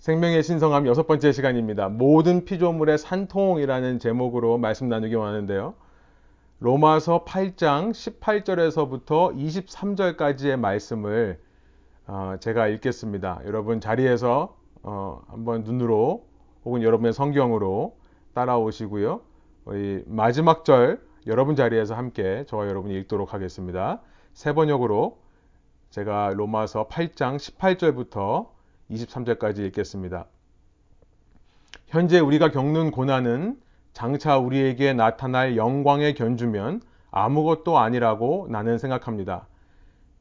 생명의 신성함 여섯 번째 시간입니다. 모든 피조물의 산통이라는 제목으로 말씀 나누기 원하는데요. 로마서 8장 18절에서부터 23절까지의 말씀을 어, 제가 읽겠습니다. 여러분 자리에서 어, 한번 눈으로 혹은 여러분의 성경으로 따라오시고요. 마지막 절 여러분 자리에서 함께 저와 여러분이 읽도록 하겠습니다. 세 번역으로 제가 로마서 8장 18절부터 23절까지 읽겠습니다. 현재 우리가 겪는 고난은 장차 우리에게 나타날 영광에 견주면 아무것도 아니라고 나는 생각합니다.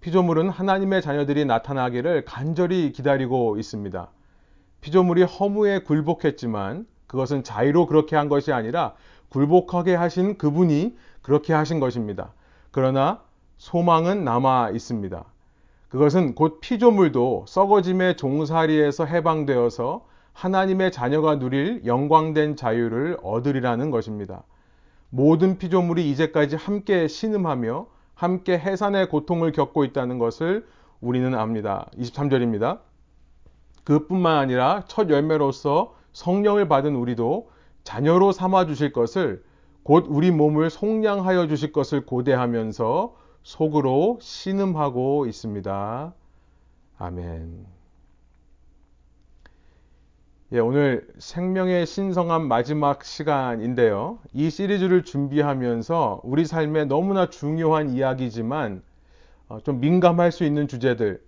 피조물은 하나님의 자녀들이 나타나기를 간절히 기다리고 있습니다. 피조물이 허무에 굴복했지만 그것은 자의로 그렇게 한 것이 아니라 굴복하게 하신 그분이 그렇게 하신 것입니다. 그러나 소망은 남아 있습니다. 그것은 곧 피조물도 썩어짐의 종살이에서 해방되어서 하나님의 자녀가 누릴 영광된 자유를 얻으리라는 것입니다. 모든 피조물이 이제까지 함께 신음하며 함께 해산의 고통을 겪고 있다는 것을 우리는 압니다. 23절입니다. 그뿐만 아니라 첫 열매로서 성령을 받은 우리도 자녀로 삼아 주실 것을 곧 우리 몸을 속량하여 주실 것을 고대하면서 속으로 신음하고 있습니다. 아멘. 예, 오늘 생명의 신성한 마지막 시간인데요. 이 시리즈를 준비하면서 우리 삶에 너무나 중요한 이야기지만 어, 좀 민감할 수 있는 주제들,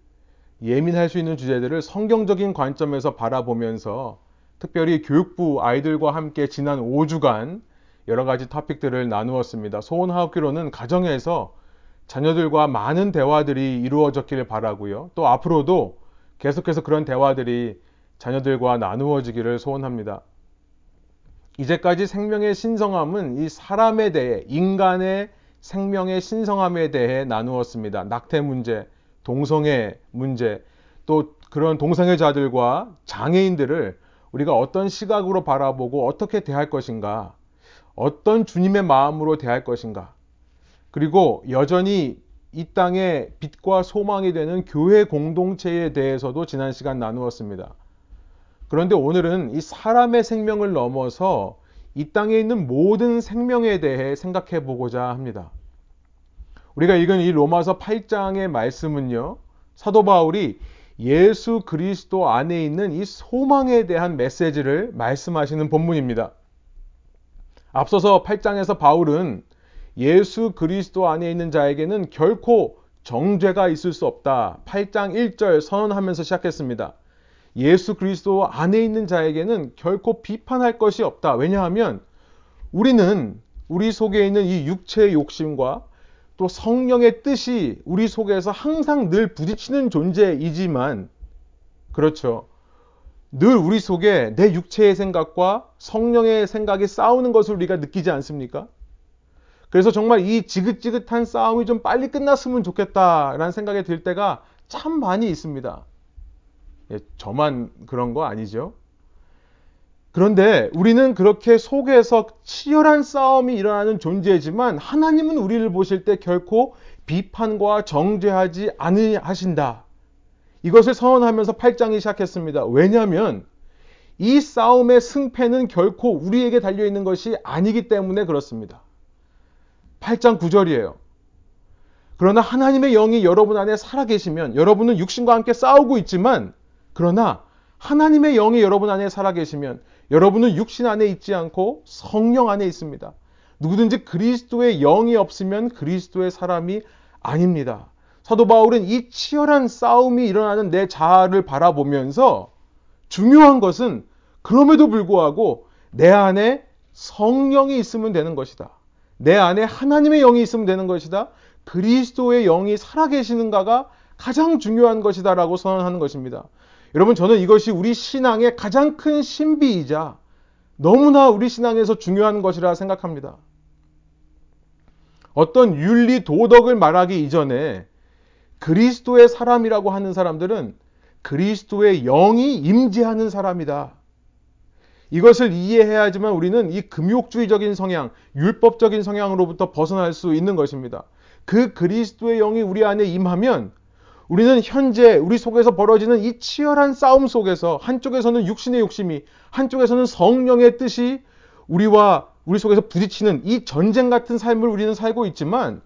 예민할 수 있는 주제들을 성경적인 관점에서 바라보면서 특별히 교육부 아이들과 함께 지난 5주간 여러 가지 토픽들을 나누었습니다. 소원하옵기로는 가정에서 자녀들과 많은 대화들이 이루어졌기를 바라고요. 또 앞으로도 계속해서 그런 대화들이 자녀들과 나누어지기를 소원합니다. 이제까지 생명의 신성함은 이 사람에 대해 인간의 생명의 신성함에 대해 나누었습니다. 낙태 문제, 동성애 문제, 또 그런 동성애자들과 장애인들을 우리가 어떤 시각으로 바라보고 어떻게 대할 것인가, 어떤 주님의 마음으로 대할 것인가, 그리고 여전히 이 땅에 빛과 소망이 되는 교회 공동체에 대해서도 지난 시간 나누었습니다. 그런데 오늘은 이 사람의 생명을 넘어서 이 땅에 있는 모든 생명에 대해 생각해 보고자 합니다. 우리가 읽은 이 로마서 8장의 말씀은요, 사도 바울이 예수 그리스도 안에 있는 이 소망에 대한 메시지를 말씀하시는 본문입니다. 앞서서 8장에서 바울은 예수 그리스도 안에 있는 자에게는 결코 정죄가 있을 수 없다. 8장 1절 선언하면서 시작했습니다. 예수 그리스도 안에 있는 자에게는 결코 비판할 것이 없다. 왜냐하면 우리는 우리 속에 있는 이 육체의 욕심과 또 성령의 뜻이 우리 속에서 항상 늘 부딪히는 존재이지만 그렇죠. 늘 우리 속에 내 육체의 생각과 성령의 생각이 싸우는 것을 우리가 느끼지 않습니까? 그래서 정말 이 지긋지긋한 싸움이 좀 빨리 끝났으면 좋겠다라는 생각이 들 때가 참 많이 있습니다. 예, 저만 그런 거 아니죠? 그런데 우리는 그렇게 속에서 치열한 싸움이 일어나는 존재지만 하나님은 우리를 보실 때 결코 비판과 정죄하지 않으신다. 이것을 선언하면서 8장이 시작했습니다. 왜냐하면 이 싸움의 승패는 결코 우리에게 달려있는 것이 아니기 때문에 그렇습니다. 8장 9절이에요. 그러나 하나님의 영이 여러분 안에 살아계시면 여러분은 육신과 함께 싸우고 있지만 그러나 하나님의 영이 여러분 안에 살아계시면 여러분은 육신 안에 있지 않고 성령 안에 있습니다. 누구든지 그리스도의 영이 없으면 그리스도의 사람이 아닙니다. 사도 바울은 이 치열한 싸움이 일어나는 내 자아를 바라보면서 중요한 것은 그럼에도 불구하고 내 안에 성령이 있으면 되는 것이다. 내 안에 하나님의 영이 있으면 되는 것이다. 그리스도의 영이 살아계시는가가 가장 중요한 것이다라고 선언하는 것입니다. 여러분, 저는 이것이 우리 신앙의 가장 큰 신비이자 너무나 우리 신앙에서 중요한 것이라 생각합니다. 어떤 윤리, 도덕을 말하기 이전에 그리스도의 사람이라고 하는 사람들은 그리스도의 영이 임재하는 사람이다. 이것을 이해해야지만 우리는 이 금욕주의적인 성향, 율법적인 성향으로부터 벗어날 수 있는 것입니다. 그 그리스도의 영이 우리 안에 임하면 우리는 현재 우리 속에서 벌어지는 이 치열한 싸움 속에서 한쪽에서는 육신의 욕심이 한쪽에서는 성령의 뜻이 우리와 우리 속에서 부딪히는 이 전쟁 같은 삶을 우리는 살고 있지만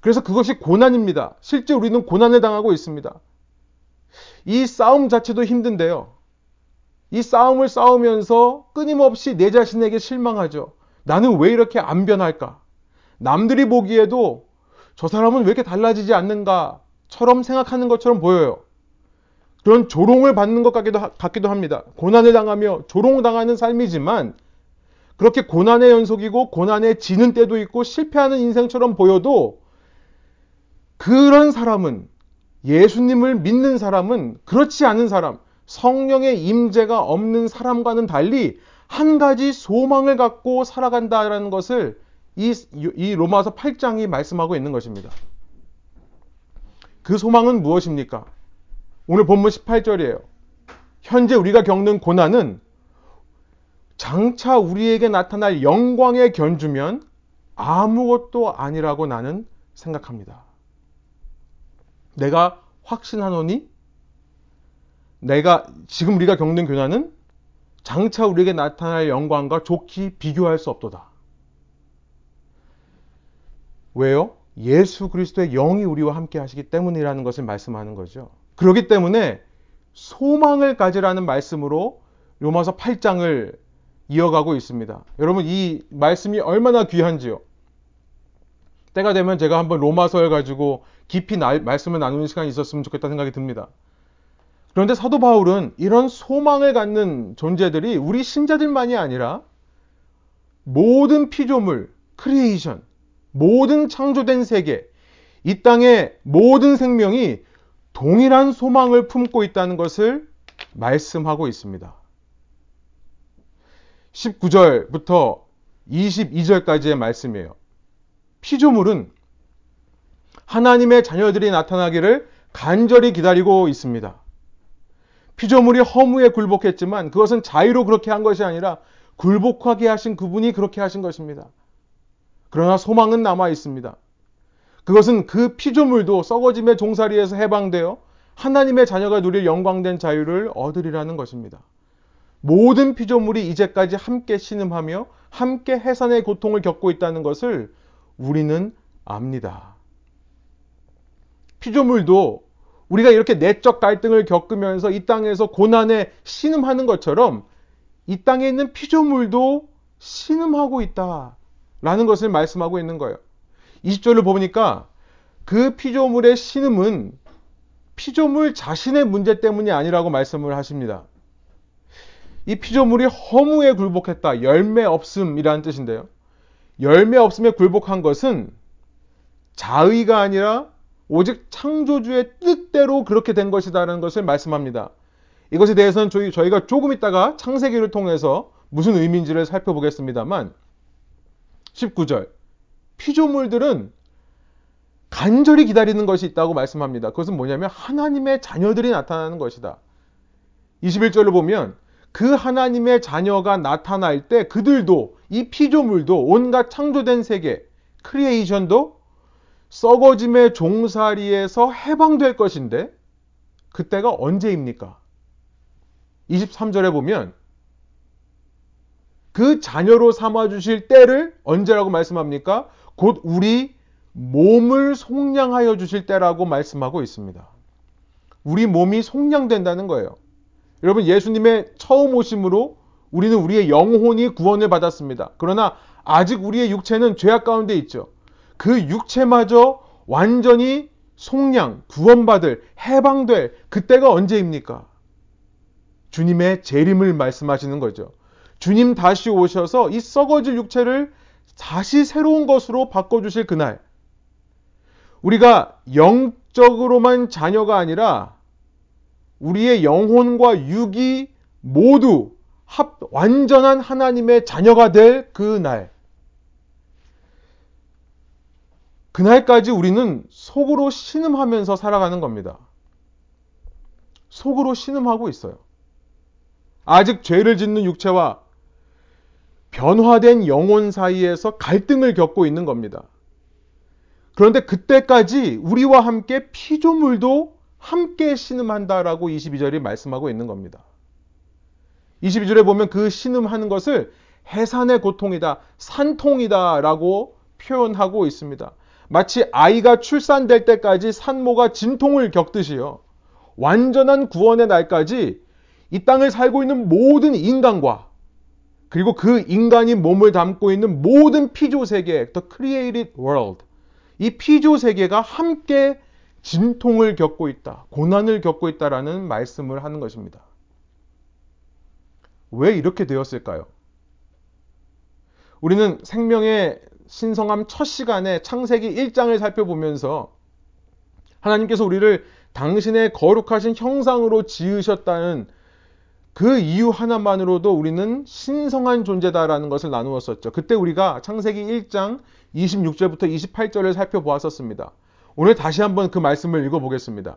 그래서 그것이 고난입니다. 실제 우리는 고난을 당하고 있습니다. 이 싸움 자체도 힘든데요. 이 싸움을 싸우면서 끊임없이 내 자신에게 실망하죠. 나는 왜 이렇게 안 변할까? 남들이 보기에도 저 사람은 왜 이렇게 달라지지 않는가처럼 생각하는 것처럼 보여요. 그런 조롱을 받는 것 같기도, 같기도 합니다. 고난을 당하며 조롱당하는 삶이지만 그렇게 고난의 연속이고 고난에 지는 때도 있고 실패하는 인생처럼 보여도 그런 사람은 예수님을 믿는 사람은 그렇지 않은 사람, 성령의 임재가 없는 사람과는 달리 한 가지 소망을 갖고 살아간다라는 것을 이, 이 로마서 8장이 말씀하고 있는 것입니다. 그 소망은 무엇입니까? 오늘 본문 18절이에요. 현재 우리가 겪는 고난은 장차 우리에게 나타날 영광에 견주면 아무것도 아니라고 나는 생각합니다. 내가 확신하노니 내가 지금 우리가 겪는 고난은 장차 우리에게 나타날 영광과 좋게 비교할 수 없도다. 왜요? 예수 그리스도의 영이 우리와 함께 하시기 때문이라는 것을 말씀하는 거죠. 그렇기 때문에 소망을 가지라는 말씀으로 로마서 8장을 이어가고 있습니다. 여러분 이 말씀이 얼마나 귀한지요. 때가 되면 제가 한번 로마서를 가지고 깊이 나, 말씀을 나누는 시간이 있었으면 좋겠다 생각이 듭니다. 그런데 사도 바울은 이런 소망을 갖는 존재들이 우리 신자들만이 아니라 모든 피조물, creation, 모든 창조된 세계, 이 땅의 모든 생명이 동일한 소망을 품고 있다는 것을 말씀하고 있습니다. 19절부터 22절까지의 말씀이에요. 피조물은 하나님의 자녀들이 나타나기를 간절히 기다리고 있습니다. 피조물이 허무에 굴복했지만 그것은 자유로 그렇게 한 것이 아니라 굴복하게 하신 그분이 그렇게 하신 것입니다. 그러나 소망은 남아 있습니다. 그것은 그 피조물도 썩어짐의 종살이에서 해방되어 하나님의 자녀가 누릴 영광된 자유를 얻으리라는 것입니다. 모든 피조물이 이제까지 함께 신음하며 함께 해산의 고통을 겪고 있다는 것을 우리는 압니다. 피조물도 우리가 이렇게 내적 갈등을 겪으면서 이 땅에서 고난에 신음하는 것처럼 이 땅에 있는 피조물도 신음하고 있다. 라는 것을 말씀하고 있는 거예요. 20절을 보니까 그 피조물의 신음은 피조물 자신의 문제 때문이 아니라고 말씀을 하십니다. 이 피조물이 허무에 굴복했다. 열매 없음이라는 뜻인데요. 열매 없음에 굴복한 것은 자의가 아니라 오직 창조주의 뜻대로 그렇게 된 것이다라는 것을 말씀합니다. 이것에 대해서는 저희, 저희가 조금 있다가 창세기를 통해서 무슨 의미인지를 살펴보겠습니다만 19절 피조물들은 간절히 기다리는 것이 있다고 말씀합니다. 그것은 뭐냐면 하나님의 자녀들이 나타나는 것이다. 21절로 보면 그 하나님의 자녀가 나타날 때 그들도 이 피조물도 온갖 창조된 세계 크리에이션도 썩어짐의 종살이에서 해방될 것인데 그때가 언제입니까? 23절에 보면 그 자녀로 삼아 주실 때를 언제라고 말씀합니까? 곧 우리 몸을 속량하여 주실 때라고 말씀하고 있습니다. 우리 몸이 속량된다는 거예요. 여러분 예수님의 처음 오심으로 우리는 우리의 영혼이 구원을 받았습니다. 그러나 아직 우리의 육체는 죄악 가운데 있죠. 그 육체마저 완전히 속량, 구원받을, 해방될 그때가 언제입니까? 주님의 재림을 말씀하시는 거죠. 주님 다시 오셔서 이 썩어질 육체를 다시 새로운 것으로 바꿔주실 그날. 우리가 영적으로만 자녀가 아니라 우리의 영혼과 육이 모두 합, 완전한 하나님의 자녀가 될 그날. 그날까지 우리는 속으로 신음하면서 살아가는 겁니다. 속으로 신음하고 있어요. 아직 죄를 짓는 육체와 변화된 영혼 사이에서 갈등을 겪고 있는 겁니다. 그런데 그때까지 우리와 함께 피조물도 함께 신음한다라고 22절이 말씀하고 있는 겁니다. 22절에 보면 그 신음하는 것을 해산의 고통이다, 산통이다라고 표현하고 있습니다. 마치 아이가 출산될 때까지 산모가 진통을 겪듯이요. 완전한 구원의 날까지 이 땅을 살고 있는 모든 인간과 그리고 그 인간이 몸을 담고 있는 모든 피조 세계, the created world, 이 피조 세계가 함께 진통을 겪고 있다, 고난을 겪고 있다라는 말씀을 하는 것입니다. 왜 이렇게 되었을까요? 우리는 생명의 신성함 첫 시간에 창세기 1장을 살펴보면서 하나님께서 우리를 당신의 거룩하신 형상으로 지으셨다는 그 이유 하나만으로도 우리는 신성한 존재다라는 것을 나누었었죠. 그때 우리가 창세기 1장 26절부터 28절을 살펴보았었습니다. 오늘 다시 한번 그 말씀을 읽어보겠습니다.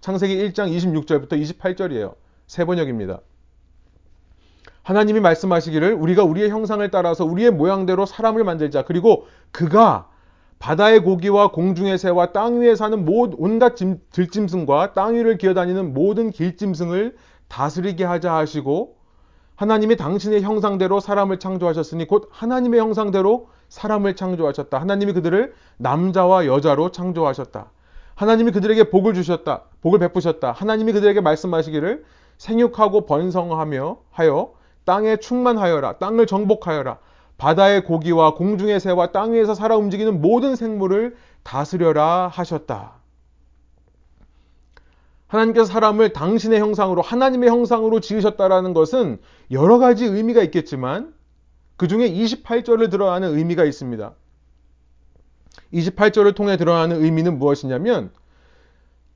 창세기 1장 26절부터 28절이에요. 세 번역입니다. 하나님이 말씀하시기를 우리가 우리의 형상을 따라서 우리의 모양대로 사람을 만들자. 그리고 그가 바다의 고기와 공중의 새와 땅 위에 사는 온갖 들짐승과 땅 위를 기어다니는 모든 길짐승을 다스리게 하자 하시고 하나님이 당신의 형상대로 사람을 창조하셨으니 곧 하나님의 형상대로 사람을 창조하셨다. 하나님이 그들을 남자와 여자로 창조하셨다. 하나님이 그들에게 복을 주셨다. 복을 베푸셨다. 하나님이 그들에게 말씀하시기를 생육하고 번성하며 하여 땅에 충만하여라. 땅을 정복하여라. 바다의 고기와 공중의 새와 땅 위에서 살아 움직이는 모든 생물을 다스려라 하셨다. 하나님께서 사람을 당신의 형상으로 하나님의 형상으로 지으셨다라는 것은 여러 가지 의미가 있겠지만 그 중에 28절을 드러나는 의미가 있습니다. 28절을 통해 드러나는 의미는 무엇이냐면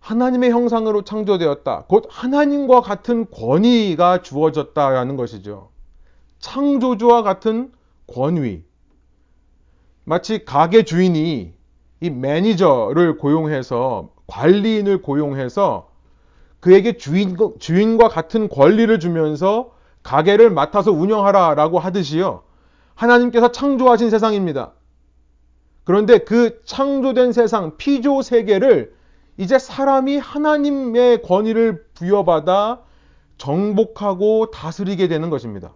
하나님의 형상으로 창조되었다. 곧 하나님과 같은 권위가 주어졌다라는 것이죠. 창조주와 같은 권위. 마치 가게 주인이 이 매니저를 고용해서 관리인을 고용해서 그에게 주인, 주인과 같은 권리를 주면서 가게를 맡아서 운영하라 라고 하듯이요. 하나님께서 창조하신 세상입니다. 그런데 그 창조된 세상, 피조 세계를 이제 사람이 하나님의 권위를 부여받아 정복하고 다스리게 되는 것입니다.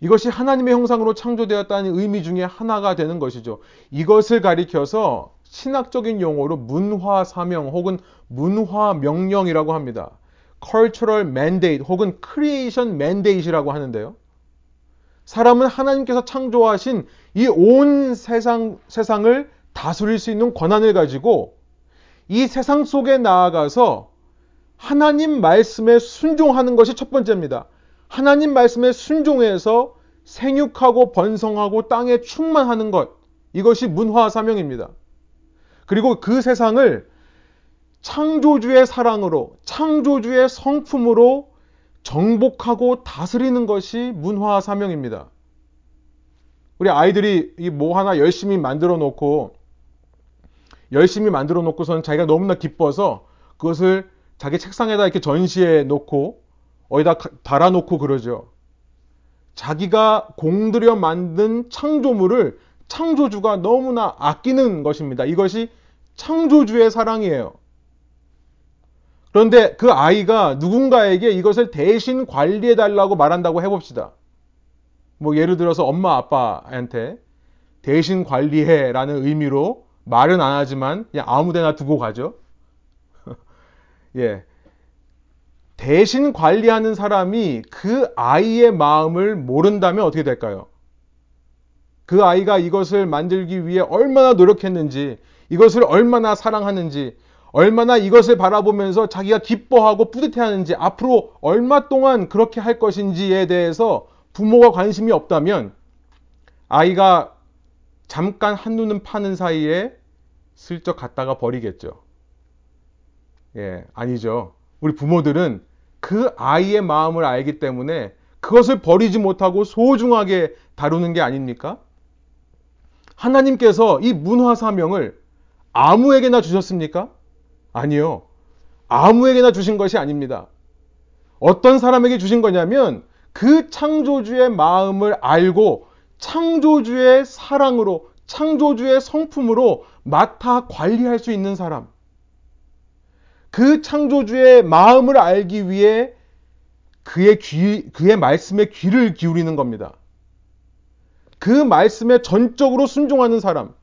이것이 하나님의 형상으로 창조되었다는 의미 중에 하나가 되는 것이죠. 이것을 가리켜서 신학적인 용어로 문화 사명 혹은 문화 명령이라고 합니다. cultural mandate 혹은 creation mandate이라고 하는데요. 사람은 하나님께서 창조하신 이 온 세상, 세상을 다스릴 수 있는 권한을 가지고 이 세상 속에 나아가서 하나님 말씀에 순종하는 것이 첫 번째입니다. 하나님 말씀에 순종해서 생육하고 번성하고 땅에 충만하는 것. 이것이 문화 사명입니다. 그리고 그 세상을 창조주의 사랑으로, 창조주의 성품으로 정복하고 다스리는 것이 문화 사명입니다. 우리 아이들이 이 뭐 하나 열심히 만들어 놓고 열심히 만들어 놓고선 자기가 너무나 기뻐서 그것을 자기 책상에다 이렇게 전시해 놓고 어디다 달아 놓고 그러죠. 자기가 공들여 만든 창조물을 창조주가 너무나 아끼는 것입니다. 이것이 창조주의 사랑이에요. 그런데 그 아이가 누군가에게 이것을 대신 관리해 달라고 말한다고 해봅시다. 뭐 예를 들어서 엄마 아빠한테 대신 관리해 라는 의미로 말은 안 하지만 그냥 아무 데나 두고 가죠. 예. 대신 관리하는 사람이 그 아이의 마음을 모른다면 어떻게 될까요? 그 아이가 이것을 만들기 위해 얼마나 노력했는지, 이것을 얼마나 사랑하는지, 얼마나 이것을 바라보면서 자기가 기뻐하고 뿌듯해하는지, 앞으로 얼마 동안 그렇게 할 것인지에 대해서 부모가 관심이 없다면 아이가 잠깐 한눈은 파는 사이에 슬쩍 갖다가 버리겠죠. 예, 아니죠. 우리 부모들은 그 아이의 마음을 알기 때문에 그것을 버리지 못하고 소중하게 다루는 게 아닙니까? 하나님께서 이 문화 사명을 아무에게나 주셨습니까? 아니요. 아무에게나 주신 것이 아닙니다. 어떤 사람에게 주신 거냐면 그 창조주의 마음을 알고 창조주의 사랑으로 창조주의 성품으로 맡아 관리할 수 있는 사람. 그 창조주의 마음을 알기 위해 그의 귀, 그의 말씀에 귀를 기울이는 겁니다. 그 말씀에 전적으로 순종하는 사람,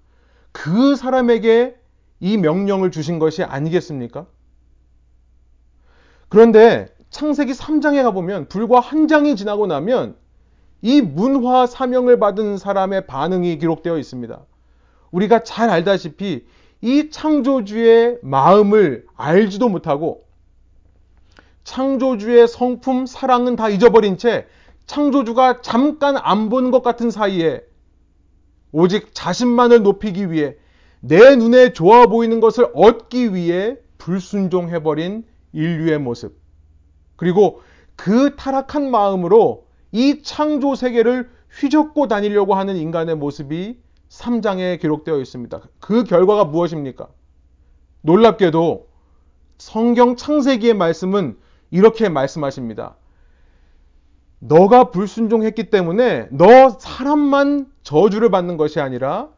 그 사람에게 이 명령을 주신 것이 아니겠습니까? 그런데 창세기 3장에 가보면 불과 한 장이 지나고 나면 이 문화 사명을 받은 사람의 반응이 기록되어 있습니다. 우리가 잘 알다시피 이 창조주의 마음을 알지도 못하고 창조주의 성품 사랑은 다 잊어버린 채 창조주가 잠깐 안 본 것 같은 사이에 오직 자신만을 높이기 위해 내 눈에 좋아 보이는 것을 얻기 위해 불순종해버린 인류의 모습. 그리고 그 타락한 마음으로 이 창조 세계를 휘젓고 다니려고 하는 인간의 모습이 3장에 기록되어 있습니다. 그 결과가 무엇입니까? 놀랍게도 성경 창세기의 말씀은 이렇게 말씀하십니다. 너가 불순종했기 때문에 너 사람만 저주를 받는 것이 아니라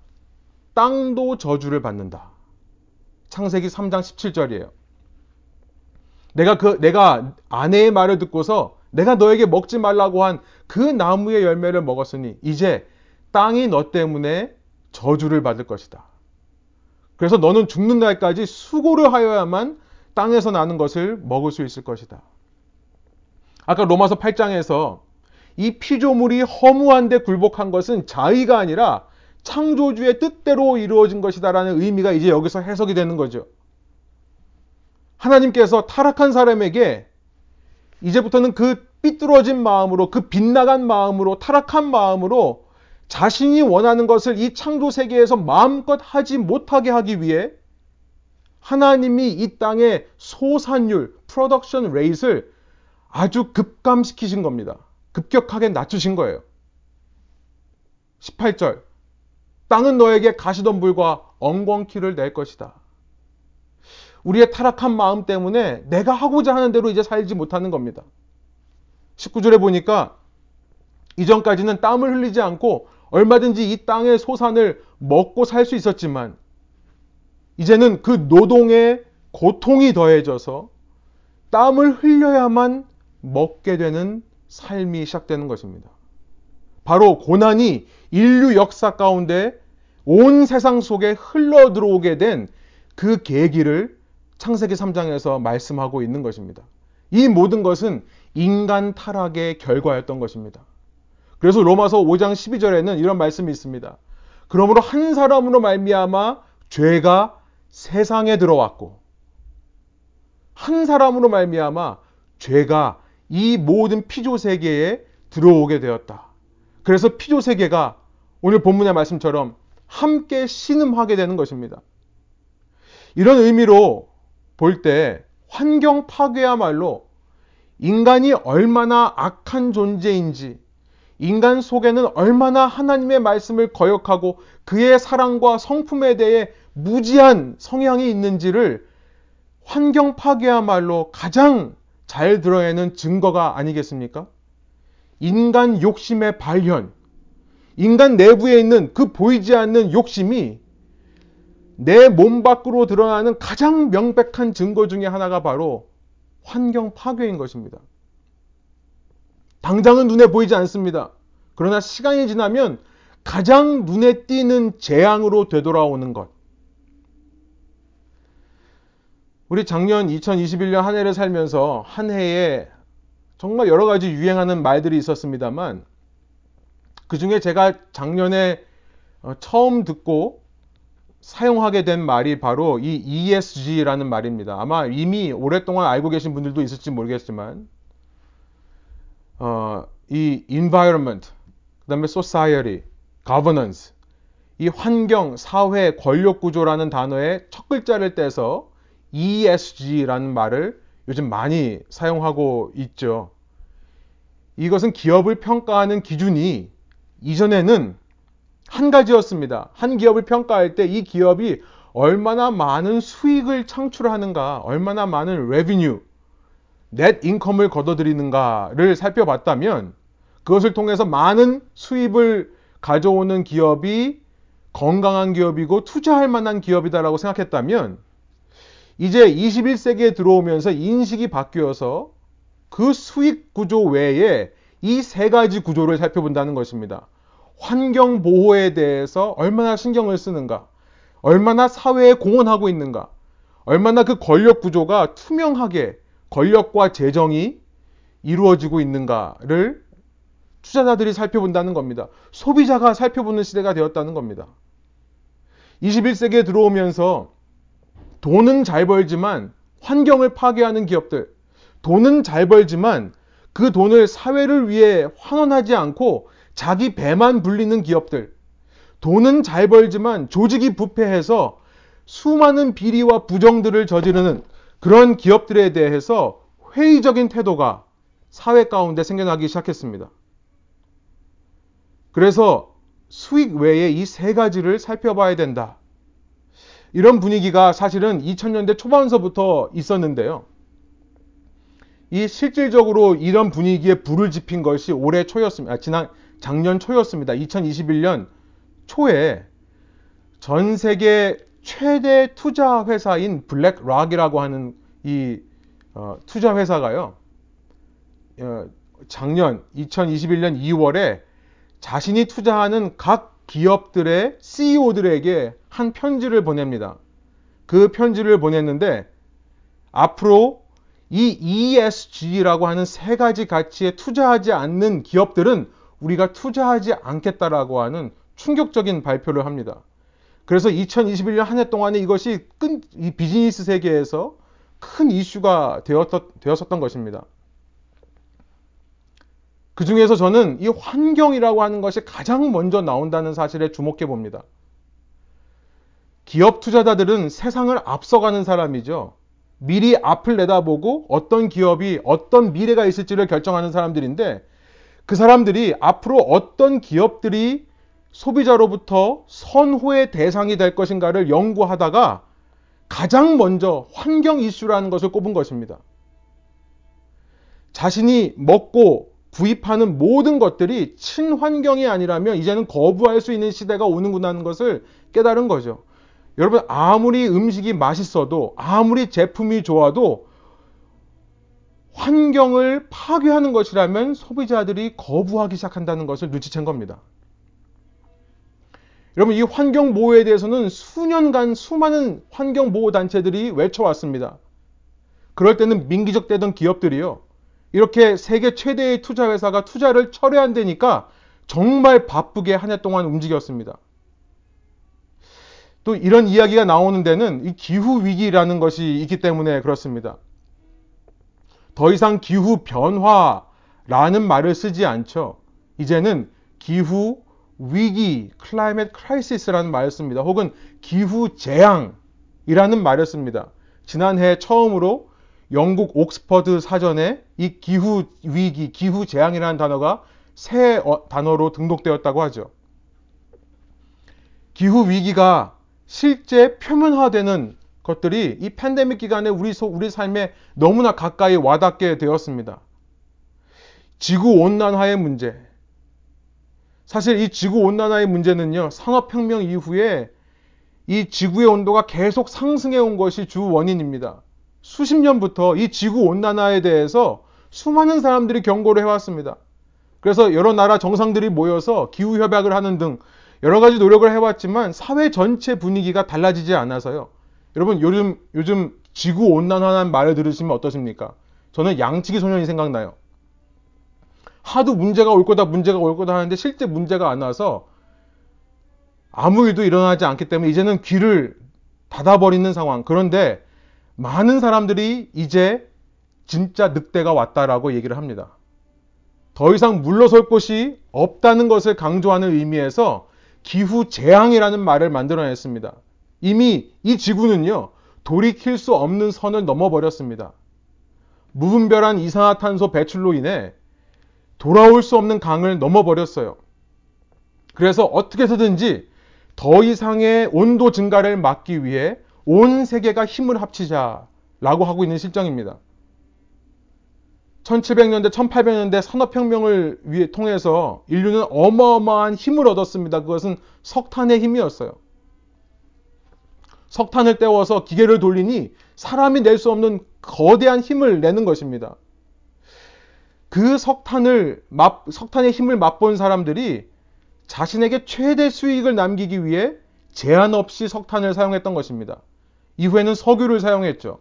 땅도 저주를 받는다. 창세기 3장 17절이에요. 내가 그 내가 아내의 말을 듣고서 내가 너에게 먹지 말라고 한 그 나무의 열매를 먹었으니 이제 땅이 너 때문에 저주를 받을 것이다. 그래서 너는 죽는 날까지 수고를 하여야만 땅에서 나는 것을 먹을 수 있을 것이다. 아까 로마서 8장에서 이 피조물이 허무한데 굴복한 것은 자의가 아니라 창조주의 뜻대로 이루어진 것이다라는 의미가 이제 여기서 해석이 되는 거죠. 하나님께서 타락한 사람에게 이제부터는 그 삐뚤어진 마음으로 그 빗나간 마음으로 타락한 마음으로 자신이 원하는 것을 이 창조 세계에서 마음껏 하지 못하게 하기 위해 하나님이 이 땅의 소산율, production rate를 아주 급감시키신 겁니다. 급격하게 낮추신 거예요. 18절. 땅은 너에게 가시덤불과 엉겅퀴를 낼 것이다. 우리의 타락한 마음 때문에 내가 하고자 하는 대로 이제 살지 못하는 겁니다. 19절에 보니까 이전까지는 땀을 흘리지 않고 얼마든지 이 땅의 소산을 먹고 살 수 있었지만 이제는 그 노동의 고통이 더해져서 땀을 흘려야만 먹게 되는 삶이 시작되는 것입니다. 바로 고난이 인류 역사 가운데 온 세상 속에 흘러 들어오게 된 그 계기를 창세기 3장에서 말씀하고 있는 것입니다. 이 모든 것은 인간 타락의 결과였던 것입니다. 그래서 로마서 5장 12절에는 이런 말씀이 있습니다. 그러므로 한 사람으로 말미암아 죄가 세상에 들어왔고 한 사람으로 말미암아 죄가 이 모든 피조 세계에 들어오게 되었다. 그래서 피조 세계가 오늘 본문의 말씀처럼 함께 신음하게 되는 것입니다. 이런 의미로 볼 때 환경 파괴야말로 인간이 얼마나 악한 존재인지, 인간 속에는 얼마나 하나님의 말씀을 거역하고 그의 사랑과 성품에 대해 무지한 성향이 있는지를 환경 파괴야말로 가장 잘 드러내는 증거가 아니겠습니까? 인간 욕심의 발현, 인간 내부에 있는 그 보이지 않는 욕심이 내 몸 밖으로 드러나는 가장 명백한 증거 중의 하나가 바로 환경 파괴인 것입니다. 당장은 눈에 보이지 않습니다. 그러나 시간이 지나면 가장 눈에 띄는 재앙으로 되돌아오는 것. 우리 작년 2021년 한 해를 살면서 한 해에 정말 여러 가지 유행하는 말들이 있었습니다만 그 중에 제가 작년에 어, 처음 듣고 사용하게 된 말이 바로 이 ESG라는 말입니다. 아마 이미 오랫동안 알고 계신 분들도 있을지 모르겠지만, 어, 이 environment, 그 다음에 society, governance, 이 환경, 사회, 권력 구조라는 단어의 첫 글자를 떼서 ESG라는 말을 요즘 많이 사용하고 있죠. 이것은 기업을 평가하는 기준이 이전에는 한 가지였습니다. 한 기업을 평가할 때 이 기업이 얼마나 많은 수익을 창출하는가, 얼마나 많은 net income을 걷어들이는가를 살펴봤다면 그것을 통해서 많은 수입을 가져오는 기업이 건강한 기업이고 투자할 만한 기업이다라고 생각했다면 이제 21세기에 들어오면서 인식이 바뀌어서 그 수익 구조 외에 이 세 가지 구조를 살펴본다는 것입니다. 환경 보호에 대해서 얼마나 신경을 쓰는가, 얼마나 사회에 공헌하고 있는가, 얼마나 그 권력 구조가 투명하게 권력과 재정이 이루어지고 있는가를 투자자들이 살펴본다는 겁니다. 소비자가 살펴보는 시대가 되었다는 겁니다. 21세기에 들어오면서 돈은 잘 벌지만 환경을 파괴하는 기업들, 돈은 잘 벌지만 그 돈을 사회를 위해 환원하지 않고 자기 배만 불리는 기업들, 돈은 잘 벌지만 조직이 부패해서 수많은 비리와 부정들을 저지르는 그런 기업들에 대해서 회의적인 태도가 사회 가운데 생겨나기 시작했습니다. 그래서 수익 외에 이 세 가지를 살펴봐야 된다. 이런 분위기가 사실은 2000년대 초반서부터 있었는데요. 이 실질적으로 이런 분위기에 불을 지핀 것이 올해 초였습니다. 아, 지난 작년 초였습니다. 2021년 초에 전 세계 최대 투자 회사인 블랙락이라고 하는 이 어, 투자 회사가요. 어, 작년 2021년 2월에 자신이 투자하는 각 기업들의 CEO들에게 한 편지를 보냅니다. 그 편지를 보냈는데 앞으로 이 ESG라고 하는 세 가지 가치에 투자하지 않는 기업들은 우리가 투자하지 않겠다라고 하는 충격적인 발표를 합니다. 그래서 2021년 한 해 동안에 이것이 끈, 이 비즈니스 세계에서 큰 이슈가 되었, 되었었던 것입니다. 그 중에서 저는 이 환경이라고 하는 것이 가장 먼저 나온다는 사실에 주목해 봅니다. 기업 투자자들은 세상을 앞서가는 사람이죠. 미리 앞을 내다보고 어떤 기업이 어떤 미래가 있을지를 결정하는 사람들인데 그 사람들이 앞으로 어떤 기업들이 소비자로부터 선호의 대상이 될 것인가를 연구하다가 가장 먼저 환경 이슈라는 것을 꼽은 것입니다. 자신이 먹고 구입하는 모든 것들이 친환경이 아니라면 이제는 거부할 수 있는 시대가 오는구나 하는 것을 깨달은 거죠. 여러분, 아무리 음식이 맛있어도, 아무리 제품이 좋아도, 환경을 파괴하는 것이라면 소비자들이 거부하기 시작한다는 것을 눈치챈 겁니다. 여러분, 이 환경 보호에 대해서는 수년간 수많은 환경 보호 단체들이 외쳐왔습니다. 그럴 때는 민기적되던 기업들이요. 이렇게 세계 최대의 투자 회사가 투자를 철회한다니까 정말 바쁘게 한 해 동안 움직였습니다. 또 이런 이야기가 나오는 데는 이 기후 위기라는 것이 있기 때문에 그렇습니다. 더 이상 기후 변화라는 말을 쓰지 않죠. 이제는 기후 위기, climate crisis라는 말을 씁니다. 혹은 기후 재앙이라는 말을 씁니다. 지난해 처음으로 영국 옥스퍼드 사전에 이 기후 위기, 기후 재앙이라는 단어가 새 어, 단어로 등록되었다고 하죠. 기후 위기가 실제 표면화되는 것들이 이 팬데믹 기간에 우리, 우리 삶에 너무나 가까이 와닿게 되었습니다. 지구 온난화의 문제. 사실 이 지구 온난화의 문제는요, 산업혁명 이후에 이 지구의 온도가 계속 상승해 온 것이 주 원인입니다. 수십 년부터 이 지구 온난화에 대해서 수많은 사람들이 경고를 해왔습니다. 그래서 여러 나라 정상들이 모여서 기후 협약을 하는 등 여러 가지 노력을 해왔지만 사회 전체 분위기가 달라지지 않아서요. 여러분 요즘 요즘 지구 온난화라는 말을 들으시면 어떠십니까? 저는 양치기 소년이 생각나요. 하도 문제가 올 거다 문제가 올 거다 하는데 실제 문제가 안 와서 아무 일도 일어나지 않기 때문에 이제는 귀를 닫아버리는 상황. 그런데 많은 사람들이 이제 진짜 늑대가 왔다라고 얘기를 합니다. 더 이상 물러설 곳이 없다는 것을 강조하는 의미에서 기후 재앙이라는 말을 만들어냈습니다. 이미 이 지구는요, 돌이킬 수 없는 선을 넘어버렸습니다. 무분별한 이산화탄소 배출로 인해 돌아올 수 없는 강을 넘어버렸어요. 그래서 어떻게 해서든지 더 이상의 온도 증가를 막기 위해 온 세계가 힘을 합치자라고 하고 있는 실정입니다. 1700년대, 1800년대 산업혁명을 위해 통해서 인류는 어마어마한 힘을 얻었습니다. 그것은 석탄의 힘이었어요. 석탄을 떼워서 기계를 돌리니 사람이 낼 수 없는 거대한 힘을 내는 것입니다. 그 석탄을 맛, 석탄의 힘을 맛본 사람들이 자신에게 최대 수익을 남기기 위해 제한 없이 석탄을 사용했던 것입니다. 이후에는 석유를 사용했죠.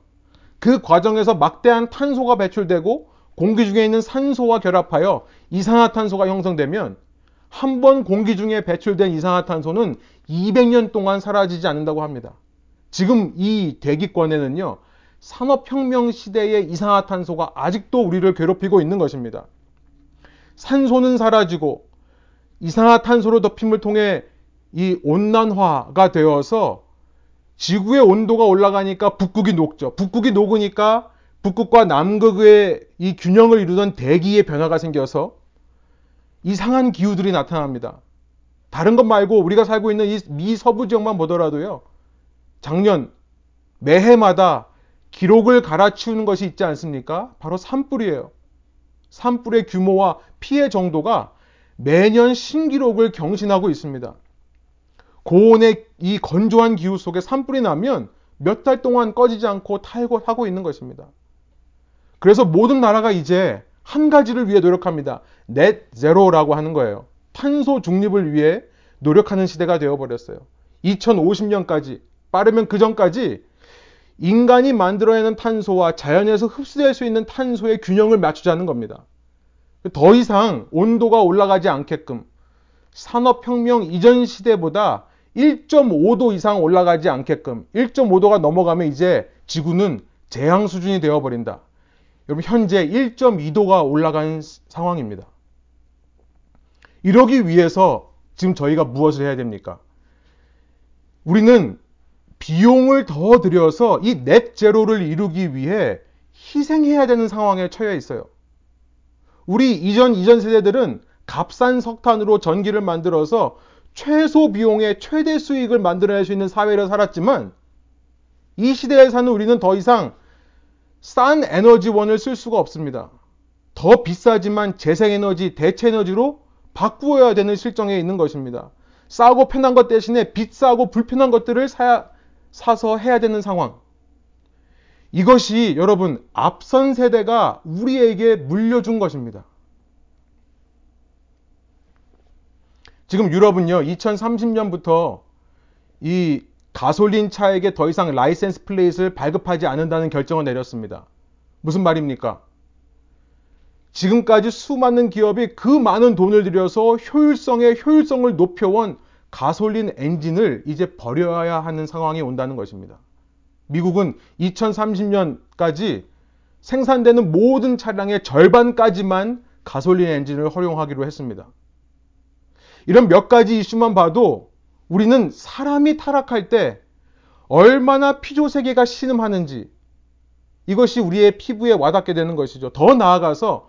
그 과정에서 막대한 탄소가 배출되고 공기 중에 있는 산소와 결합하여 이산화탄소가 형성되면 한 번 공기 중에 배출된 이산화탄소는 200년 동안 사라지지 않는다고 합니다. 지금 이 대기권에는요, 산업혁명 시대의 이산화탄소가 아직도 우리를 괴롭히고 있는 것입니다. 산소는 사라지고 이산화탄소로 덮임을 통해 이 온난화가 되어서 지구의 온도가 올라가니까 북극이 녹죠. 북극이 녹으니까 북극과 남극의 이 균형을 이루던 대기의 변화가 생겨서 이상한 기후들이 나타납니다. 다른 것 말고 우리가 살고 있는 이 미 서부 지역만 보더라도요. 작년 매해마다 기록을 갈아치우는 것이 있지 않습니까? 바로 산불이에요. 산불의 규모와 피해 정도가 매년 신기록을 경신하고 있습니다. 고온의 이 건조한 기후 속에 산불이 나면 몇 달 동안 꺼지지 않고 탈거하고 있는 것입니다. 그래서 모든 나라가 이제 한 가지를 위해 노력합니다. 넷 제로라고 하는 거예요. 탄소 중립을 위해 노력하는 시대가 되어버렸어요. 2050년까지 빠르면 그 전까지 인간이 만들어내는 탄소와 자연에서 흡수될 수 있는 탄소의 균형을 맞추자는 겁니다. 더 이상 온도가 올라가지 않게끔 산업혁명 이전 시대보다 1.5도 이상 올라가지 않게끔 1.5도가 넘어가면 이제 지구는 재앙 수준이 되어버린다. 여러분 현재 1.2도가 올라간 상황입니다. 이러기 위해서 지금 저희가 무엇을 해야 됩니까? 우리는 비용을 더 들여서 이 넷 제로를 이루기 위해 희생해야 되는 상황에 처해 있어요. 우리 이전 이전 세대들은 값싼 석탄으로 전기를 만들어서 최소 비용에 최대 수익을 만들어낼 수 있는 사회를 살았지만 이 시대에 사는 우리는 더 이상 싼 에너지원을 쓸 수가 없습니다. 더 비싸지만 재생에너지, 대체에너지로 바꾸어야 되는 실정에 있는 것입니다. 싸고 편한 것 대신에 비싸고 불편한 것들을 사, 사서 해야 되는 상황. 이것이 여러분 앞선 세대가 우리에게 물려준 것입니다. 지금 유럽은요, 2030년부터 이 가솔린 차에게 더 이상 license plate를 발급하지 않는다는 결정을 내렸습니다. 무슨 말입니까? 지금까지 수많은 기업이 그 많은 돈을 들여서 효율성에 효율성을 높여온 가솔린 엔진을 이제 버려야 하는 상황이 온다는 것입니다. 미국은 2030년까지 생산되는 모든 차량의 절반까지만 가솔린 엔진을 허용하기로 했습니다. 이런 몇 가지 이슈만 봐도 우리는 사람이 타락할 때 얼마나 피조 세계가 신음하는지 이것이 우리의 피부에 와닿게 되는 것이죠. 더 나아가서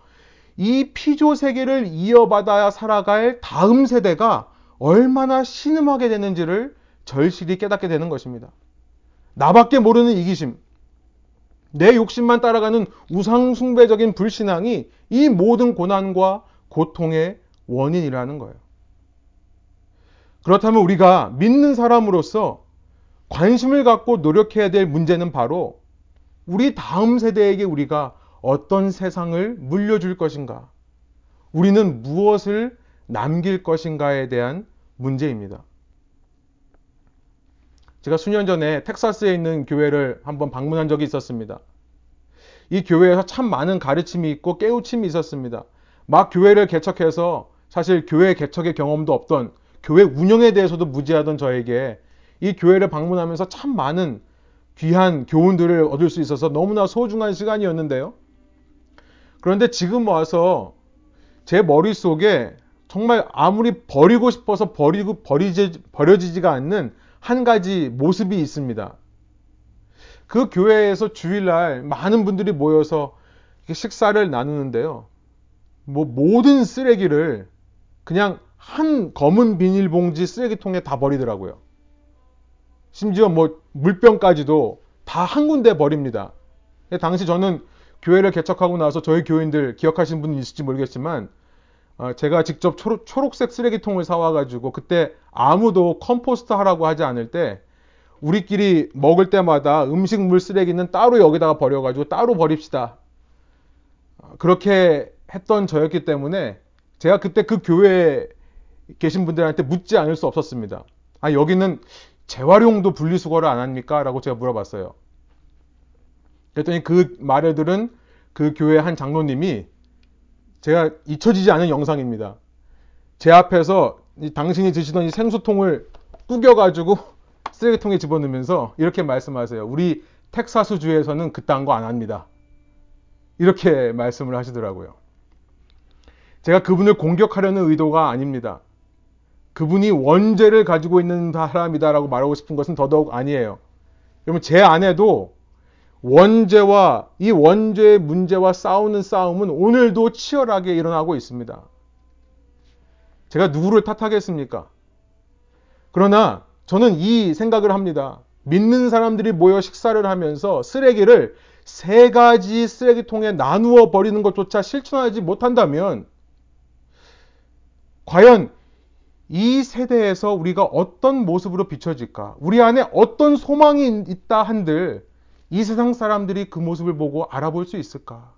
이 피조 세계를 이어받아야 살아갈 다음 세대가 얼마나 신음하게 되는지를 절실히 깨닫게 되는 것입니다. 나밖에 모르는 이기심, 내 욕심만 따라가는 우상숭배적인 불신앙이 이 모든 고난과 고통의 원인이라는 거예요. 그렇다면 우리가 믿는 사람으로서 관심을 갖고 노력해야 될 문제는 바로 우리 다음 세대에게 우리가 어떤 세상을 물려줄 것인가? 우리는 무엇을 남길 것인가에 대한 문제입니다. 제가 수년 전에 텍사스에 있는 교회를 한번 방문한 적이 있었습니다. 이 교회에서 참 많은 가르침이 있고 깨우침이 있었습니다. 막 교회를 개척해서 사실 교회 개척의 경험도 없던 교회 운영에 대해서도 무지하던 저에게 이 교회를 방문하면서 참 많은 귀한 교훈들을 얻을 수 있어서 너무나 소중한 시간이었는데요. 그런데 지금 와서 제 머릿속에 정말 아무리 버리고 싶어서 버리고 버리지, 버려지지가 않는 한 가지 모습이 있습니다. 그 교회에서 주일날 많은 분들이 모여서 식사를 나누는데요. 뭐 모든 쓰레기를 그냥 한 검은 비닐봉지 쓰레기통에 다 버리더라고요. 심지어 뭐 물병까지도 다 한 군데 버립니다. 당시 저는 교회를 개척하고 나서 저희 교인들 기억하시는 분이 있을지 모르겠지만 어, 제가 직접 초록, 초록 색 쓰레기통을 사와가지고 그때 아무도 compost 하라고 하지 않을 때 우리끼리 먹을 때마다 음식물 쓰레기는 따로 여기다가 버려가지고 따로 버립시다. 그렇게 했던 저였기 때문에 제가 그때 그 교회에 계신 분들한테 묻지 않을 수 없었습니다. 아, 여기는 재활용도 분리수거를 안 합니까? 라고 제가 물어봤어요. 그랬더니 그 말을 들은 그 교회 한 장로님이 제가 잊혀지지 않은 영상입니다. 제 앞에서 당신이 드시던 이 생수통을 꾸겨가지고 쓰레기통에 집어넣으면서 이렇게 말씀하세요. 우리 텍사스주에서는 그딴 거 안 합니다. 이렇게 말씀을 하시더라고요. 제가 그분을 공격하려는 의도가 아닙니다. 그분이 원죄를 가지고 있는 사람이다라고 말하고 싶은 것은 더더욱 아니에요. 여러분, 제 아내도 원죄와 이 원죄의 문제와 싸우는 싸움은 오늘도 치열하게 일어나고 있습니다. 제가 누구를 탓하겠습니까? 그러나 저는 이 생각을 합니다. 믿는 사람들이 모여 식사를 하면서 쓰레기를 세 가지 쓰레기통에 나누어 버리는 것조차 실천하지 못한다면 과연 이 세대에서 우리가 어떤 모습으로 비춰질까? 우리 안에 어떤 소망이 있다 한들 이 세상 사람들이 그 모습을 보고 알아볼 수 있을까?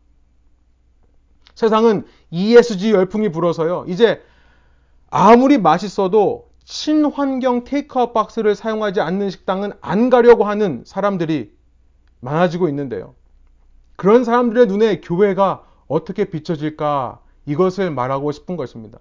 세상은 ESG 열풍이 불어서요. 이제 아무리 맛있어도 친환경 테이크아웃 박스를 사용하지 않는 식당은 안 가려고 하는 사람들이 많아지고 있는데요. 그런 사람들의 눈에 교회가 어떻게 비춰질까 이것을 말하고 싶은 것입니다.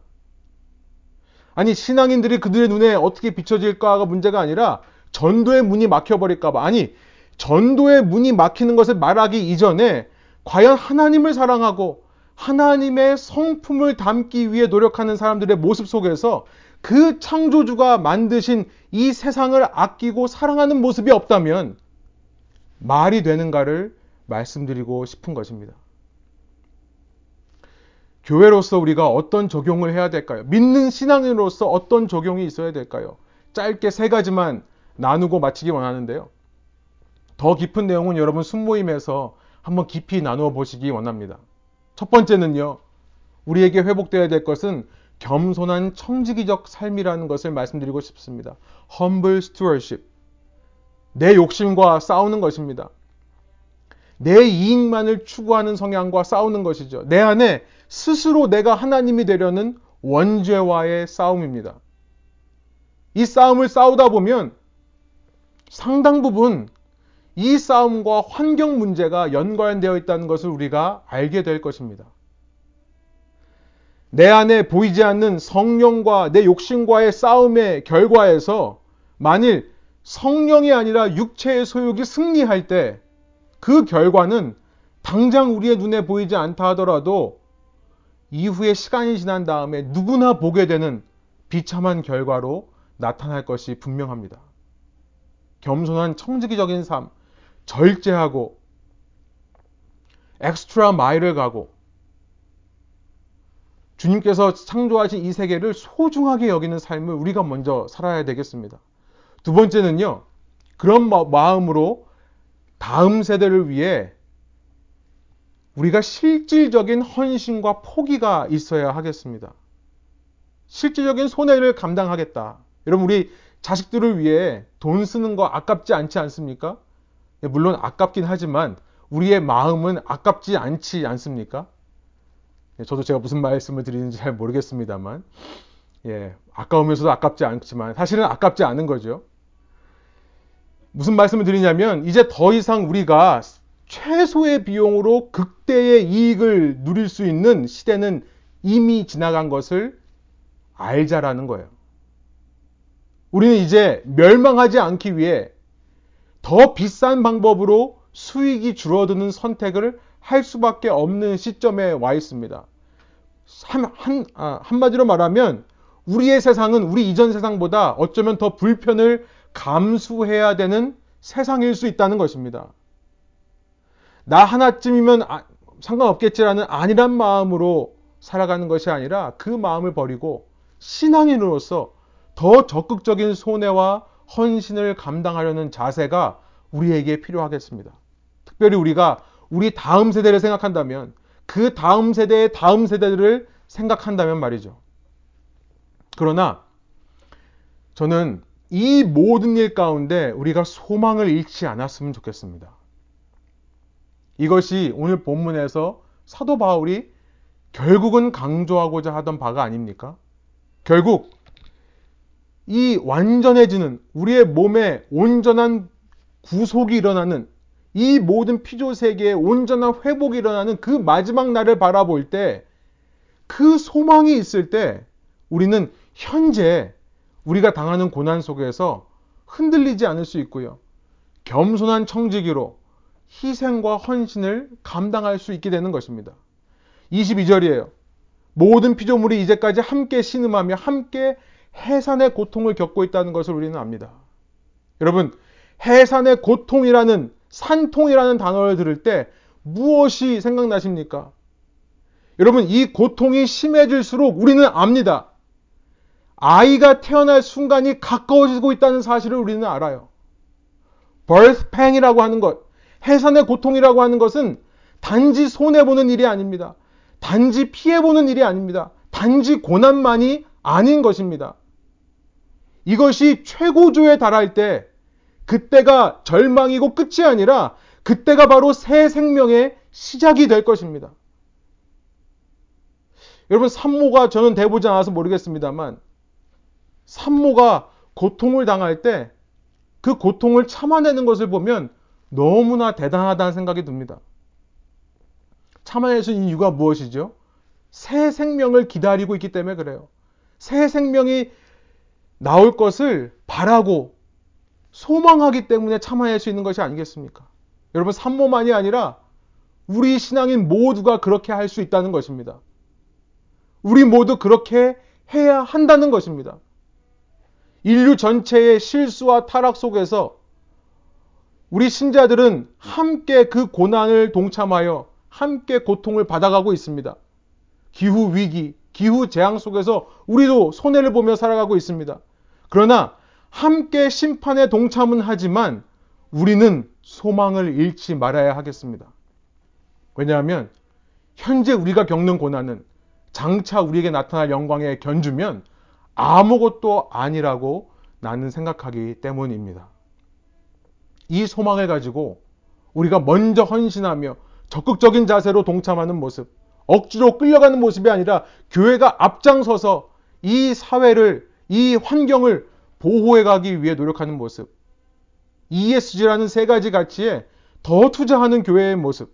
아니 신앙인들이 그들의 눈에 어떻게 비춰질까가 문제가 아니라 전도의 문이 막혀버릴까봐 아니 전도의 문이 막히는 것을 말하기 이전에 과연 하나님을 사랑하고 하나님의 성품을 담기 위해 노력하는 사람들의 모습 속에서 그 창조주가 만드신 이 세상을 아끼고 사랑하는 모습이 없다면 말이 되는가를 말씀드리고 싶은 것입니다. 교회로서 우리가 어떤 적용을 해야 될까요? 믿는 신앙인으로서 어떤 적용이 있어야 될까요? 짧게 세 가지만 나누고 마치기 원하는데요. 더 깊은 내용은 여러분 순모임에서 한번 깊이 나누어 보시기 원합니다. 첫 번째는요. 우리에게 회복되어야 될 것은 겸손한 청지기적 삶이라는 것을 말씀드리고 싶습니다. humble stewardship. 내 욕심과 싸우는 것입니다. 내 이익만을 추구하는 성향과 싸우는 것이죠. 내 안에 스스로 내가 하나님이 되려는 원죄와의 싸움입니다. 이 싸움을 싸우다 보면 상당 부분 이 싸움과 환경 문제가 연관되어 있다는 것을 우리가 알게 될 것입니다. 내 안에 보이지 않는 성령과 내 욕심과의 싸움의 결과에서 만일 성령이 아니라 육체의 소욕이 승리할 때 그 결과는 당장 우리의 눈에 보이지 않다 하더라도 이후에 시간이 지난 다음에 누구나 보게 되는 비참한 결과로 나타날 것이 분명합니다. 겸손한 청지기적인 삶, 절제하고 엑스트라 마일을 가고 주님께서 창조하신 이 세계를 소중하게 여기는 삶을 우리가 먼저 살아야 되겠습니다. 두 번째는요, 그런 마음으로 다음 세대를 위해 우리가 실질적인 헌신과 포기가 있어야 하겠습니다. 실질적인 손해를 감당하겠다. 여러분, 우리 자식들을 위해 돈 쓰는 거 아깝지 않지 않습니까? 예, 물론 아깝긴 하지만 우리의 마음은 아깝지 않지 않습니까? 예, 저도 제가 무슨 말씀을 드리는지 잘 모르겠습니다만, 예, 아까우면서도 아깝지 않지만 사실은 아깝지 않은 거죠. 무슨 말씀을 드리냐면 이제 더 이상 우리가 최소의 비용으로 극대의 이익을 누릴 수 있는 시대는 이미 지나간 것을 알자라는 거예요. 우리는 이제 멸망하지 않기 위해 더 비싼 방법으로 수익이 줄어드는 선택을 할 수밖에 없는 시점에 와 있습니다. 한, 한, 아, 한마디로 말하면 우리의 세상은 우리 이전 세상보다 어쩌면 더 불편을 감수해야 되는 세상일 수 있다는 것입니다. 나 하나쯤이면 아, 상관없겠지라는 아니란 마음으로 살아가는 것이 아니라 그 마음을 버리고 신앙인으로서 더 적극적인 손해와 헌신을 감당하려는 자세가 우리에게 필요하겠습니다. 특별히 우리가 우리 다음 세대를 생각한다면 그 다음 세대의 다음 세대들을 생각한다면 말이죠. 그러나 저는 이 모든 일 가운데 우리가 소망을 잃지 않았으면 좋겠습니다. 이것이 오늘 본문에서 사도 바울이 결국은 강조하고자 하던 바가 아닙니까? 결국 이 완전해지는 우리의 몸에 온전한 구속이 일어나는 이 모든 피조 세계의 온전한 회복이 일어나는 그 마지막 날을 바라볼 때 그 소망이 있을 때 우리는 현재 우리가 당하는 고난 속에서 흔들리지 않을 수 있고요. 겸손한 청지기로 희생과 헌신을 감당할 수 있게 되는 것입니다. 22절이에요. 모든 피조물이 이제까지 함께 신음하며 함께 해산의 고통을 겪고 있다는 것을 우리는 압니다. 여러분, 해산의 고통이라는 산통이라는 단어를 들을 때 무엇이 생각나십니까? 여러분, 이 고통이 심해질수록 우리는 압니다. 아이가 태어날 순간이 가까워지고 있다는 사실을 우리는 알아요. birth pain이라고 하는 것, 해산의 고통이라고 하는 것은 단지 손해보는 일이 아닙니다. 단지 피해보는 일이 아닙니다. 단지 고난만이 아닌 것입니다. 이것이 최고조에 달할 때 그때가 절망이고 끝이 아니라 그때가 바로 새 생명의 시작이 될 것입니다. 여러분 산모가 저는 돼보지 않아서 모르겠습니다만 산모가 고통을 당할 때 그 고통을 참아내는 것을 보면 너무나 대단하다는 생각이 듭니다. 참아낼 수 있는 이유가 무엇이죠? 새 생명을 기다리고 있기 때문에 그래요. 새 생명이 나올 것을 바라고 소망하기 때문에 참아낼 수 있는 것이 아니겠습니까? 여러분, 산모만이 아니라 우리 신앙인 모두가 그렇게 할 수 있다는 것입니다. 우리 모두 그렇게 해야 한다는 것입니다. 인류 전체의 실수와 타락 속에서 우리 신자들은 함께 그 고난을 동참하여 함께 고통을 받아가고 있습니다. 기후 위기, 기후 재앙 속에서 우리도 손해를 보며 살아가고 있습니다. 그러나 함께 심판에 동참은 하지만 우리는 소망을 잃지 말아야 하겠습니다. 왜냐하면 현재 우리가 겪는 고난은 장차 우리에게 나타날 영광에 견주면 아무것도 아니라고 나는 생각하기 때문입니다. 이 소망을 가지고 우리가 먼저 헌신하며 적극적인 자세로 동참하는 모습, 억지로 끌려가는 모습이 아니라 교회가 앞장서서 이 사회를, 이 환경을 보호해 가기 위해 노력하는 모습. ESG라는 세 가지 가치에 더 투자하는 교회의 모습.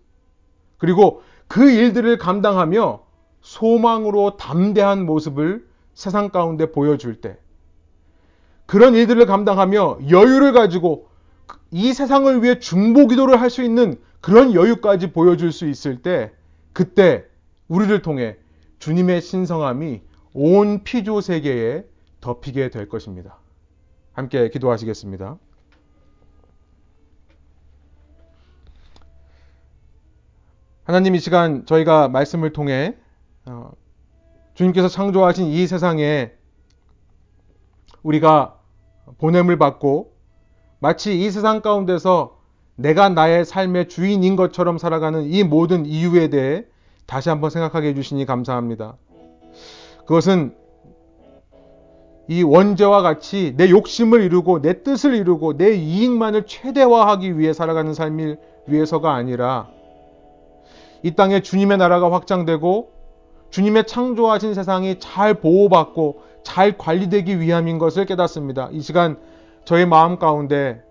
그리고 그 일들을 감당하며 소망으로 담대한 모습을 세상 가운데 보여줄 때, 그런 일들을 감당하며 여유를 가지고 이 세상을 위해 중보 기도를 할 수 있는 그런 여유까지 보여줄 수 있을 때, 그때 우리를 통해 주님의 신성함이 온 피조 세계에 덮이게 될 것입니다. 함께 기도하시겠습니다. 하나님 이 시간 저희가 말씀을 통해 어, 주님께서 창조하신 이 세상에 우리가 보냄을 받고 마치 이 세상 가운데서 내가 나의 삶의 주인인 것처럼 살아가는 이 모든 이유에 대해 다시 한번 생각하게 해주시니 감사합니다. 그것은 이 원죄와 같이 내 욕심을 이루고 내 뜻을 이루고 내 이익만을 최대화하기 위해 살아가는 삶을 위해서가 아니라 이 땅에 주님의 나라가 확장되고 주님의 창조하신 세상이 잘 보호받고 잘 관리되기 위함인 것을 깨닫습니다. 이 시간 저희 마음 가운데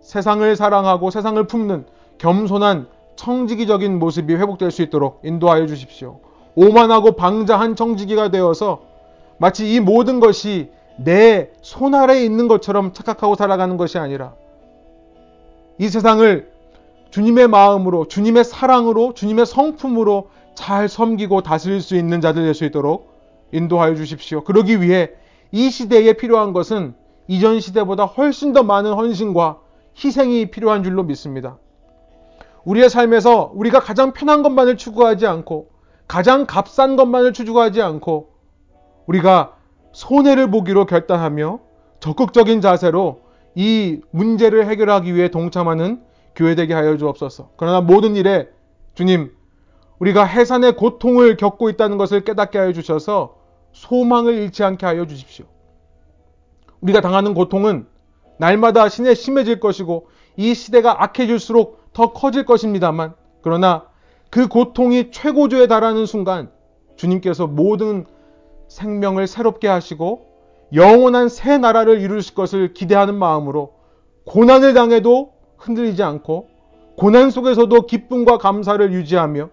세상을 사랑하고 세상을 품는 겸손한 청지기적인 모습이 회복될 수 있도록 인도하여 주십시오. 오만하고 방자한 청지기가 되어서 마치 이 모든 것이 내 손 아래에 있는 것처럼 착각하고 살아가는 것이 아니라 이 세상을 주님의 마음으로, 주님의 사랑으로, 주님의 성품으로 잘 섬기고 다스릴 수 있는 자들 될 수 있도록 인도하여 주십시오. 그러기 위해 이 시대에 필요한 것은 이전 시대보다 훨씬 더 많은 헌신과 희생이 필요한 줄로 믿습니다. 우리의 삶에서 우리가 가장 편한 것만을 추구하지 않고 가장 값싼 것만을 추구하지 않고 우리가 손해를 보기로 결단하며 적극적인 자세로 이 문제를 해결하기 위해 동참하는 교회 되게 하여 주옵소서. 그러나 모든 일에 주님, 우리가 해산의 고통을 겪고 있다는 것을 깨닫게 하여 주셔서 소망을 잃지 않게 하여 주십시오. 우리가 당하는 고통은 날마다 신에 심해질 것이고 이 시대가 악해질수록 더 커질 것입니다만 그러나 그 고통이 최고조에 달하는 순간 주님께서 모든 생명을 새롭게 하시고 영원한 새 나라를 이루실 것을 기대하는 마음으로 고난을 당해도 흔들리지 않고 고난 속에서도 기쁨과 감사를 유지하며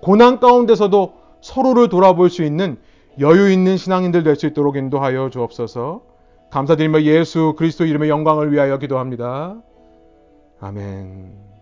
고난 가운데서도 서로를 돌아볼 수 있는 여유 있는 신앙인들 될 수 있도록 인도하여 주옵소서. 감사드리며 예수 그리스도 이름의 영광을 위하여 기도합니다. 아멘.